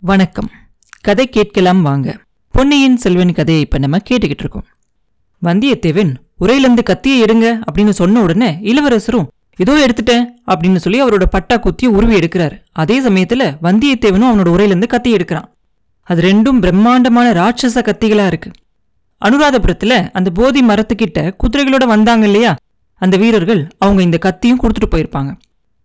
வணக்கம். கதை கேட்கலாம் வாங்க. பொன்னியின் செல்வன் கதையை இப்ப நம்ம கேட்டுக்கிட்டு இருக்கோம். வந்தியத்தேவன் உரையிலிருந்து கத்தியை எடுங்க அப்படின்னு சொன்ன உடனே இளவரசரும் இதோ எடுத்துட்டேன் அப்படின்னு சொல்லி அவரோட பட்டா குத்தியை உருவி எடுக்கிறாரு. அதே சமயத்துல வந்தியத்தேவனும் அவனோட உரையிலிருந்து கத்தி எடுக்கிறான். அது ரெண்டும் பிரம்மாண்டமான ராட்சச கத்திகளா இருக்கு. அனுராதபுரத்துல அந்த போதி மரத்துக்கிட்ட குதிரைகளோட வந்தாங்க இல்லையா? அந்த வீரர்கள் அவங்க இந்த கத்தியும் கொடுத்துட்டு போயிருப்பாங்க.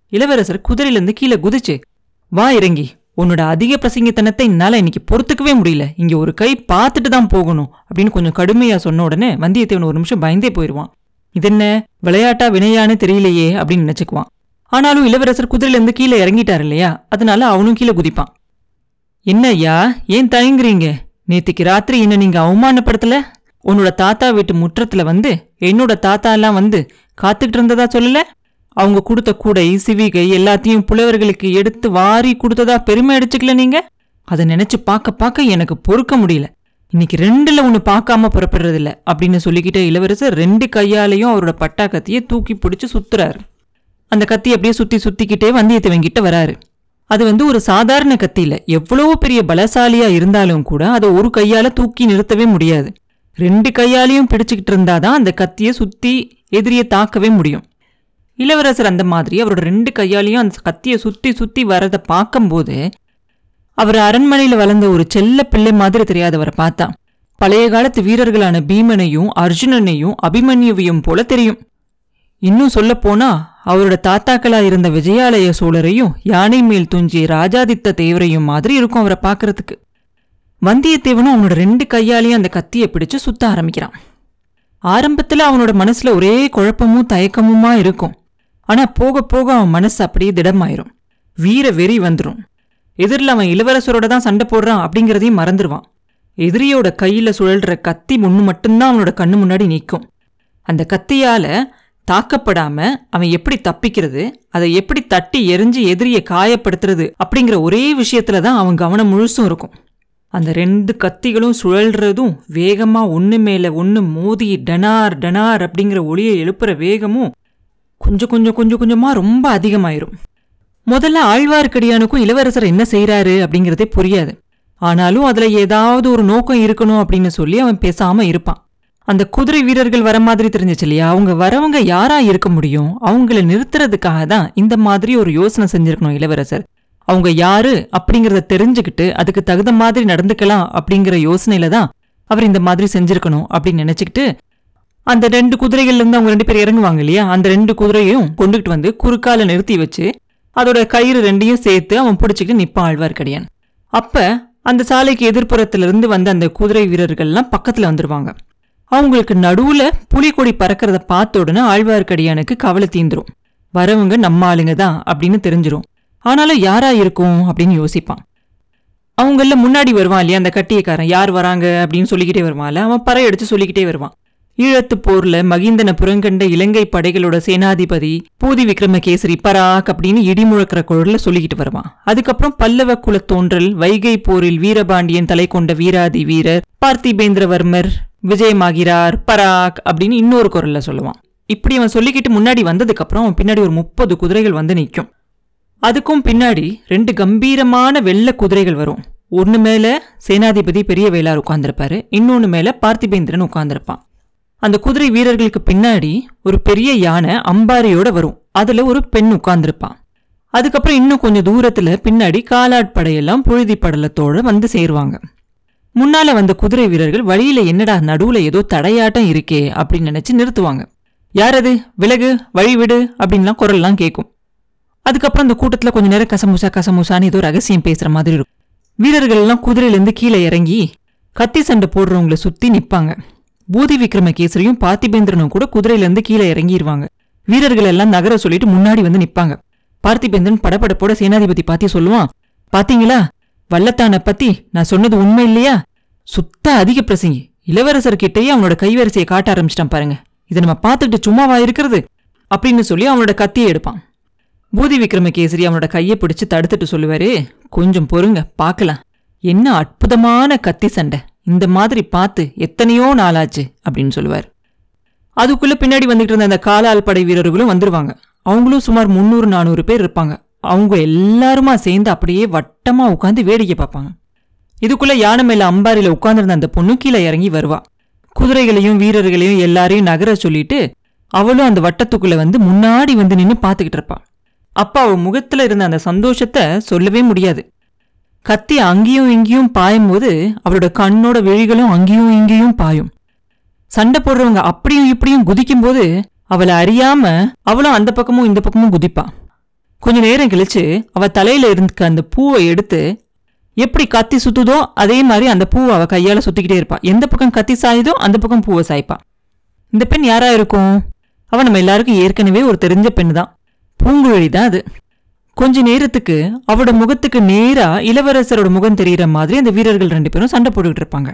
இளவரசர் குதிரையிலிருந்து கீழே குதிச்சு வா இறங்கி. உன்னோட அதிக பிரசங்கத்தனத்தை என்னால இன்னைக்கு பொறுத்துக்கவே முடியல. இங்க ஒரு கை பார்த்துட்டு தான் போகணும் அப்படின்னு கொஞ்சம் கடுமையா சொன்ன உடனே வந்தியத்தேவன் ஒரு நிமிஷம் பயந்தே போயிடுவான் இதென்ன விளையாட்டா வினையான்னு தெரியலையே அப்படின்னு நினைச்சுக்குவான். ஆனாலும் இளவரசர் குதிரையிலேருந்து கீழே இறங்கிட்டார் இல்லையா? அதனால அவனும் கீழே குதிப்பான். என்ன ஐயா? ஏன் தயங்குறீங்க? நேத்திக்கு ராத்திரி என்ன நீங்க அவமானப்படுத்தல? உன்னோட தாத்தா வீட்டு முற்றத்துல வந்து என்னோட தாத்தா எல்லாம் வந்து காத்துக்கிட்டு இருந்ததா சொல்லல? அவங்க கொடுத்த கூடை சிவிகை எல்லாத்தையும் புலவர்களுக்கு எடுத்து வாரி கொடுத்ததா பெருமை அடிச்சுக்கல நீங்க? அதை நினைச்சு பார்க்க பார்க்க எனக்கு பொறுக்க முடியல. இன்னைக்கு ரெண்டுல ஒன்னு பார்க்காம புறப்படுறதில்ல அப்படின்னு சொல்லிக்கிட்ட இளவரசர் ரெண்டு கையாலையும் அவரோட பட்டா கத்தியை தூக்கி பிடிச்சு சுத்துறாரு. அந்த கத்தி அப்படியே சுத்தி சுத்திக்கிட்டே வந்தியத்தேவன் கிட்ட வராரு. அது வந்து ஒரு சாதாரண கத்தியில இல்ல. எவ்வளவு பெரிய பலசாலியா இருந்தாலும் கூட அதை ஒரு கையால தூக்கி நிறுத்தவே முடியாது. ரெண்டு கையாலையும் பிடிச்சுக்கிட்டு இருந்தாதான் அந்த கத்தியை சுத்தி எதிரியை தாக்கவே முடியும். இளவரசர் அந்த மாதிரி அவரோட ரெண்டு கையாலையும் அந்த கத்தியை சுற்றி சுற்றி வரதை பார்க்கும்போது அவர் அரண்மனையில் வளர்ந்த ஒரு செல்ல பிள்ளை மாதிரி தெரியாதவரை பார்த்தா. பழைய காலத்து வீரர்களான பீமனையும் அர்ஜுனனையும் அபிமன்யுவையும் போல தெரியும். இன்னும் சொல்லப்போனா அவரோட தாத்தாக்களா இருந்த விஜயாலய சோழரையும் யானை மேல் துஞ்சிய ராஜாதித்த தேவரையும் மாதிரி இருக்கும் அவரை பார்க்கறதுக்கு. வந்தியத்தேவனும் அவனோட ரெண்டு கையாலையும் அந்த கத்தியை பிடிச்சு சுத்த ஆரம்பிக்கிறான். ஆரம்பத்தில் அவனோட மனசில் ஒரே குழப்பமும் தயக்கமுமா இருக்கும். ஆனா போக போக அவன் மனசு அப்படியே திடமாயிரும். வீர வெறி வந்துடும் எதிரில் அவன் இளவரசரோட தான் சண்டை போடுறான் அப்படிங்கிறதையும் மறந்துடுவான் எதிரியோட கையில சுழல்ற கத்தி முன்னு மட்டும்தான் அவனோட கண்ணு முன்னாடி நிற்கும். அந்த கத்தியால தாக்கப்படாம அவன் எப்படி தப்பிக்கிறது அதை எப்படி தட்டி எரிஞ்சு எதிரியை காயப்படுத்துறது அப்படிங்கிற ஒரே விஷயத்துல தான் அவன் கவனம் முழுசும் இருக்கும். அந்த ரெண்டு கத்திகளும் சுழல்றதும் வேகமா ஒன்று மேல ஒன்று மோதி டனார் டனார் அப்படிங்கிற ஒளியை எழுப்புற வேகமும் கொஞ்சம் கொஞ்சம் கொஞ்சம் கொஞ்சமா ரொம்ப அதிகமாயிரும். முதல்ல ஆழ்வார்க்கடியானுக்கும் இளவரசர் என்ன செய்யறாரு அப்படிங்கிறதே புரியாது. ஆனாலும் அதுல ஏதாவது ஒரு நோக்கம் இருக்கணும் அப்படின்னு சொல்லி அவன் பேசாம இருப்பான். அந்த குதிரை வீரர்கள் வர மாதிரி தெரிஞ்சிச்சு இல்லையா? அவங்க வரவங்க யாரா இருக்க முடியும்? அவங்கள நிறுத்துறதுக்காக தான் இந்த மாதிரி ஒரு யோசனை செஞ்சிருக்கணும் இளவரசர். அவங்க யாரு அப்படிங்கிறத தெரிஞ்சுக்கிட்டு அதுக்கு தகுந்த மாதிரி நடந்துக்கலாம் அப்படிங்கிற யோசனையில தான் அவர் இந்த மாதிரி செஞ்சிருக்கணும் அப்படின்னு நினைச்சுக்கிட்டு அந்த ரெண்டு குதிரைகள்ல இருந்து அவங்க ரெண்டு பேர் இறங்குவாங்க இல்லையா? அந்த ரெண்டு குதிரையும் கொண்டுகிட்டு வந்து குறுக்கால நிறுத்தி வச்சு அதோட கயிறு ரெண்டையும் சேர்த்து அவன் பிடிச்சிக்கிட்டு நிப்பான் ஆழ்வார்க்கடியான். அப்ப அந்த சாலைக்கு எதிர்ப்புறத்திலிருந்து வந்த அந்த குதிரை வீரர்கள்லாம் பக்கத்துல வந்துருவாங்க. அவங்களுக்கு நடுவுல புலிக்கொடி பறக்கிறத பார்த்த உடனே ஆழ்வார்க்கடியானுக்கு கவலை தீந்துரும். வரவங்க நம்ம ஆளுங்க தான் அப்படின்னு தெரிஞ்சிரும். ஆனாலும் யாரா இருக்கும்? அப்படின்னு யோசிப்பான். அவங்கள முன்னாடி வருவான் இல்லையா அந்த கட்டியக்காரன்? யார் வராங்க? அப்படின்னு சொல்லிக்கிட்டே வருவான்ல. அவன் பறையடிச்சு சொல்லிக்கிட்டே வருவான். ஈழத்து போர்ல மகிந்தன புறங்கண்ட இலங்கை படைகளோட சேனாதிபதி பூதி விக்ரமகேசரி பராக் அப்படின்னு இடி முழக்கிற குரல்ல சொல்லிக்கிட்டு வருவான். அதுக்கப்புறம் பல்லவ குல தோன்றல் வைகை போரில் வீரபாண்டியன் தலை கொண்ட வீராதி வீரர் பார்த்திபேந்திரவர்மர் விஜயமாகிறார் பராக் அப்படின்னு இன்னொரு குரல்ல சொல்லுவான். இப்படி அவன் சொல்லிக்கிட்டு முன்னாடி வந்ததுக்கப்புறம் அவன் பின்னாடி ஒரு முப்பது குதிரைகள் வந்து நிற்கும் அதுக்கும் பின்னாடி ரெண்டு கம்பீரமான வெள்ளை குதிரைகள் வரும். ஒன்னு மேல சேனாதிபதி பெரிய வேளார் உட்காந்துருப்பாரு இன்னொன்னு மேல பார்த்திபேந்திரன் உட்காந்துருப்பான் அந்த குதிரை வீரர்களுக்கு பின்னாடி ஒரு பெரிய யானை அம்பாரியோட வரும். அதுல ஒரு பெண் உட்கார்ந்துருப்பான் அதுக்கப்புறம் இன்னும் கொஞ்சம் தூரத்துல பின்னாடி காலாட்படையெல்லாம் புழுதி படலத்தோட வந்து சேருவாங்க. முன்னால வந்த குதிரை வீரர்கள் வழியில என்னடா நடுவுல ஏதோ தடையாட்டம் இருக்கே அப்படின்னு நினைச்சு நிறுத்துவாங்க. யார் அது விலகு வழி விடு அப்படின்லாம் குரல்லாம் கேட்கும் அதுக்கப்புறம் அந்த கூட்டத்துல கொஞ்ச நேரம் கசமுசா கசமுசான்னு ஏதோ ரகசியம் பேசுற மாதிரி இருக்கும். வீரர்கள் எல்லாம் குதிரையிலேருந்து கீழே இறங்கி கத்தி சண்டை போடுறவங்கள சுத்தி நிப்பாங்க. பூதி விக்ரமகேசரியும் பார்த்திபேந்திரனும் கூட குதிரையில இருந்து கீழே இறங்கிடுவாங்க வீரர்கள் எல்லாம் நகர சொல்லிட்டு முன்னாடி வந்து நிப்பாங்க. பார்த்திபேந்திரன் படபடப்போட சேனாதிபதி பாத்தி சொல்லுவான் பாத்தீங்களா? வல்லத்தான பத்தி நான் சொன்னது உண்மை இல்லையா? சுத்த அதிக பிரசங்கி. இளவரசர் கிட்டேயே அவனோட கைவரிசையை காட்ட ஆரம்பிச்சிட்டான் பாருங்க. இதை நம்ம பார்த்துட்டு சும்மாவா இருக்கிறது? அப்படின்னு சொல்லி அவனோட கத்தியை எடுப்பான். பூதி விக்ரமகேசரி அவனோட கையை பிடிச்சு தடுத்துட்டு சொல்லுவாரு கொஞ்சம் பொறுங்க பார்க்கலாம். என்ன அற்புதமான கத்தி சண்டை. இந்த மாதிரி பார்த்து எத்தனையோ நாளாச்சு அப்படின்னு சொல்லுவார். அதுக்குள்ளே பின்னாடி வந்துகிட்டு இருந்த அந்த காலால் படை வீரர்களும் வந்துருவாங்க. அவங்களும் சுமார் முந்நூறு நானூறு பேர் இருப்பாங்க. அவங்க எல்லாருமா சேர்ந்து அப்படியே வட்டமா உட்காந்து வேடிக்கை பார்ப்பாங்க. இதுக்குள்ள யானை மேல அம்பாரியில உட்காந்துருந்த அந்த பொண்ணு கீழே இறங்கி வருவா. குதிரைகளையும் வீரர்களையும் எல்லாரையும் நகர சொல்லிட்டு அவளும் அந்த வட்டத்துக்குள்ள வந்து முன்னாடி வந்து நின்று பார்த்துக்கிட்டு இருப்பாள் அப்பா அவள் முகத்துல இருந்த அந்த சந்தோஷத்தை சொல்லவே முடியாது. கத்தி அங்கேயும் இங்கேயும் பாயும் போது அவளோட கண்ணோட விழிகளும் அங்கேயும் இங்கேயும் பாயும். சண்டை போடுறவங்க அப்படியும் இப்படியும் குதிக்கும் போது அவளை அறியாம அவளும் அந்த பக்கமும் இந்த பக்கமும் குதிப்பான் கொஞ்ச நேரம் கழிச்சு அவ தலையில இருந்துக்க அந்த பூவை எடுத்து எப்படி கத்தி சுத்துதோ அதே மாதிரி அந்த பூவை அவ கையால சுத்திக்கிட்டே இருப்பா. எந்த பக்கம் கத்தி சாயுதோ அந்த பக்கம் பூவை சாய்ப்பா. இந்த பெண் யாரா இருக்கும்? அவ நம்ம எல்லாருக்கும் ஏற்கனவே ஒரு தெரிஞ்ச பெண் தான் பூங்குழலி தான் அது. கொஞ்ச நேரத்துக்கு அவரோட முகத்துக்கு நேரா இளவரசரோட முகம் தெரியற மாதிரி அந்த வீரர்கள் ரெண்டு பேரும் சண்டை போட்டுக்கிட்டு இருப்பாங்க.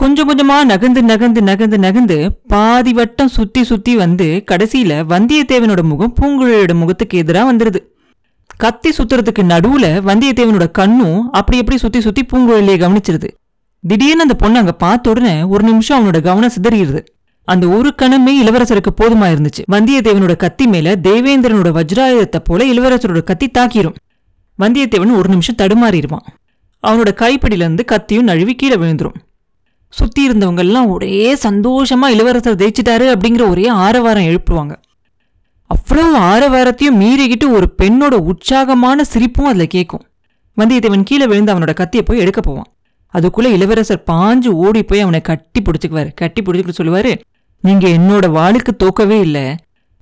கொஞ்சம் கொஞ்சமா நகர்ந்து நகர்ந்து நகர்ந்து நகர்ந்து பாதி வட்டம் சுத்தி சுத்தி வந்து கடைசியில வந்தியத்தேவனோட முகம் பூங்குழலியோட முகத்துக்கு எதிராக வந்துருது. கத்தி சுத்துறதுக்கு நடுவுல வந்தியத்தேவனோட கண்ணும் அப்படி எப்படி சுத்தி சுத்தி பூங்குழலியை கவனிச்சிருது. திடீர்னு அந்த பொண்ணு அங்க பார்த்த உடனே ஒரு நிமிஷம் அவனோட கவனம் சிதறிடுது. அந்த ஒரு கணமே இளவரசருக்கு போதுமா இருந்துச்சு வந்தியத்தேவனோட கத்தி மேல தேவேந்திரனோட வஜ்ராயுதத்தை போல இளவரசரோட கத்தி தாக்கிரும். வந்தியத்தேவன் ஒரு நிமிஷம் தடுமாறிடுவான். அவனோட கைப்பிடியிலிருந்து கத்தியும் நழுவி கீழே விழுந்துரும். சுத்தி இருந்தவங்க எல்லாம் ஒரே சந்தோஷமா இளவரசர் ஜெயிச்சிட்டாரு அப்படிங்கிற ஒரே ஆரவாரம் எழுப்புவாங்க. அவ்வளவு ஆரவாரத்தையும் மீறிக்கிட்டு ஒரு பெண்ணோட உற்சாகமான சிரிப்பும் அதுல கேட்கும். வந்தியத்தேவன் கீழே விழுந்து அவனோட கத்தியை போய் எடுக்க போவான். அதுக்குள்ள இளவரசர் பாஞ்சு ஓடி போய் அவனை கட்டி பிடிச்சுக்குவாரு. கட்டி பிடிச்சிக்கிட்டு சொல்லுவாரு நீங்க என்னோட வாளுக்கு தோக்கவே இல்லை.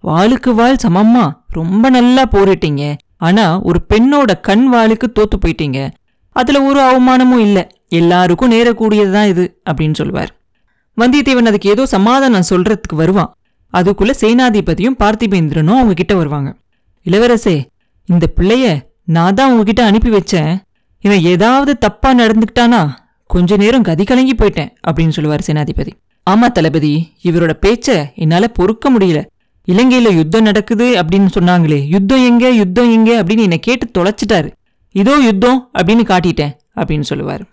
வாளுக்கு வாள் சமம்மா. ரொம்ப நல்லா போரிட்டீங்க. ஆனா ஒரு பெண்ணோட கண் வாளுக்கு தோத்து போயிட்டீங்க. அதுல ஒரு அவமானமும் இல்லை. எல்லாருக்கும் நேரக்கூடியதுதான் இது அப்படின்னு சொல்லுவார். வந்தியத்தேவன் அதுக்கு ஏதோ சமாதானம் சொல்றதுக்கு வருவான். அதுக்குள்ள சேனாதிபதியும் பார்த்திபேந்திரனும் அவங்க கிட்ட வருவாங்க. இளவரசே இந்த பிள்ளைய நான் தான் உங்ககிட்ட அனுப்பி வச்சேன். இவன் ஏதாவது தப்பா நடந்துக்கிட்டானா? கொஞ்ச நேரம் கதி கலங்கி போயிட்டேன் அப்படின்னு சொல்லுவார் சேனாதிபதி. ஆமா தளபதி இவரோட பேச்ச என்னால பொறுக்க முடியல. இலங்கையில யுத்தம் நடக்குது அப்படின்னு சொன்னாங்களே யுத்தம் எங்க யுத்தம் எங்க அப்படின்னு என்னை கேட்டு தொலைச்சிட்டாரு. இதோ யுத்தம் அப்படின்னு காட்டிட்டேன் அப்படின்னு சொல்லுவார்.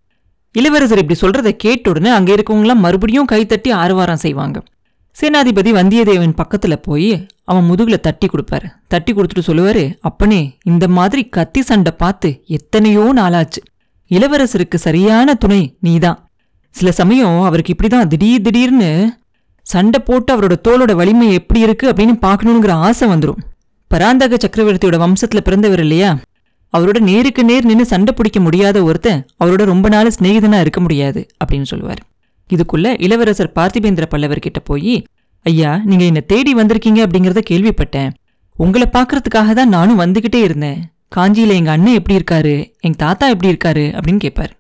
இளவரசர் இப்படி சொல்றத கேட்ட உடனே அங்கே இருக்கவங்களாம் மறுபடியும் கைத்தட்டி ஆரவாரம் செய்வாங்க. சேனாதிபதி வந்தியத்தேவன் பக்கத்துல போய் அவன் முதுகில் தட்டி கொடுப்பாரு. தட்டி கொடுத்துட்டு சொல்லுவாரு அப்பனே இந்த மாதிரி கத்தி சண்டை பார்த்து எத்தனையோ நாளாச்சு. இளவரசருக்கு சரியான துணை நீதான். சில சமயம் அவருக்கு இப்படிதான் திடீர் திடீர்னு சண்டை போட்டு அவரோட தோளோட வலிமை எப்படி இருக்கு அப்படின்னு பார்க்கணுங்கிற ஆசை வந்துடும் பராந்தக சக்கரவர்த்தியோட வம்சத்துல பிறந்தவர் இல்லையா? அவரோட நேருக்கு நேர் நின்று சண்டை பிடிக்க முடியாத ஒருத்தன் அவரோட ரொம்ப நாள் சிநேகிதனா இருக்க முடியாது அப்படின்னு சொல்லுவார். இதுக்குள்ள இளவரசர் பார்த்திபேந்திர பல்லவர் கிட்ட போய் ஐயா நீங்க என்ன தேடி வந்திருக்கீங்க அப்படிங்கறத கேள்விப்பட்டேன். உங்களை பார்க்கறதுக்காக தான் நானும் வந்துகிட்டே இருந்தேன். காஞ்சியில எங்க அண்ணன் எப்படி இருக்காரு? எங்க தாத்தா எப்படி இருக்காரு? அப்படின்னு கேட்பாரு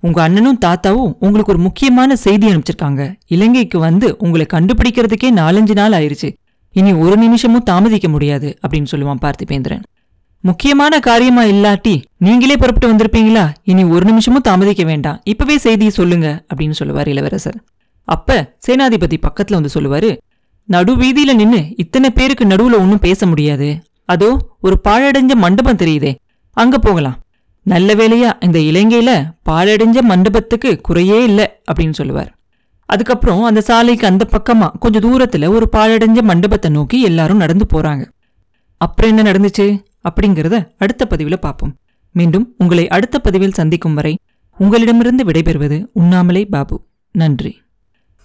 உங்க அண்ணனும் தாத்தாவும் உங்களுக்கு ஒரு முக்கியமான செய்தி அனுப்பிச்சிருக்காங்க. இலங்கைக்கு வந்து உங்களை கண்டுபிடிக்கிறதுக்கே நாலஞ்சு நாள் ஆயிருச்சு. இனி ஒரு நிமிஷமும் தாமதிக்க முடியாது அப்படின்னு சொல்லுவான் பார்த்திபேந்திரன். முக்கியமான காரியமா இல்லாட்டி நீங்களே புறப்பட்டு வந்திருப்பீங்களா? இனி ஒரு நிமிஷமும் தாமதிக்க வேண்டாம். இப்பவே செய்தியை சொல்லுங்க அப்படின்னு சொல்லுவார் இளவரசர். அப்ப சேனாதிபதி பக்கத்துல வந்து சொல்லுவாரு நடு வீதியில நின்னு இத்தனை பேருக்கு நடுவுல ஒன்னும் பேச முடியாது. அதோ ஒரு பாழடைஞ்ச மண்டபம் தெரியுதே. அங்க போகலாம். நல்ல வேளையா இந்த இலங்கையில பாழடைஞ்ச மண்டபத்துக்கு குறையே இல்ல அப்படின்னு சொல்லுவார். அதுக்கப்புறம் அந்த சாலைக்கு அந்த பக்கமா கொஞ்சம் தூரத்துல ஒரு பாழடைஞ்ச மண்டபத்தை நோக்கி எல்லாரும் நடந்து போறாங்க. அப்புறம் என்ன நடந்துச்சு? அப்படிங்கறத அடுத்த பதிவுல பார்ப்போம். மீண்டும் உங்களை அடுத்த பதிவில் சந்திக்கும் வரை உங்களிடமிருந்து விடைபெறுவது உண்ணாமலே பாபு. நன்றி.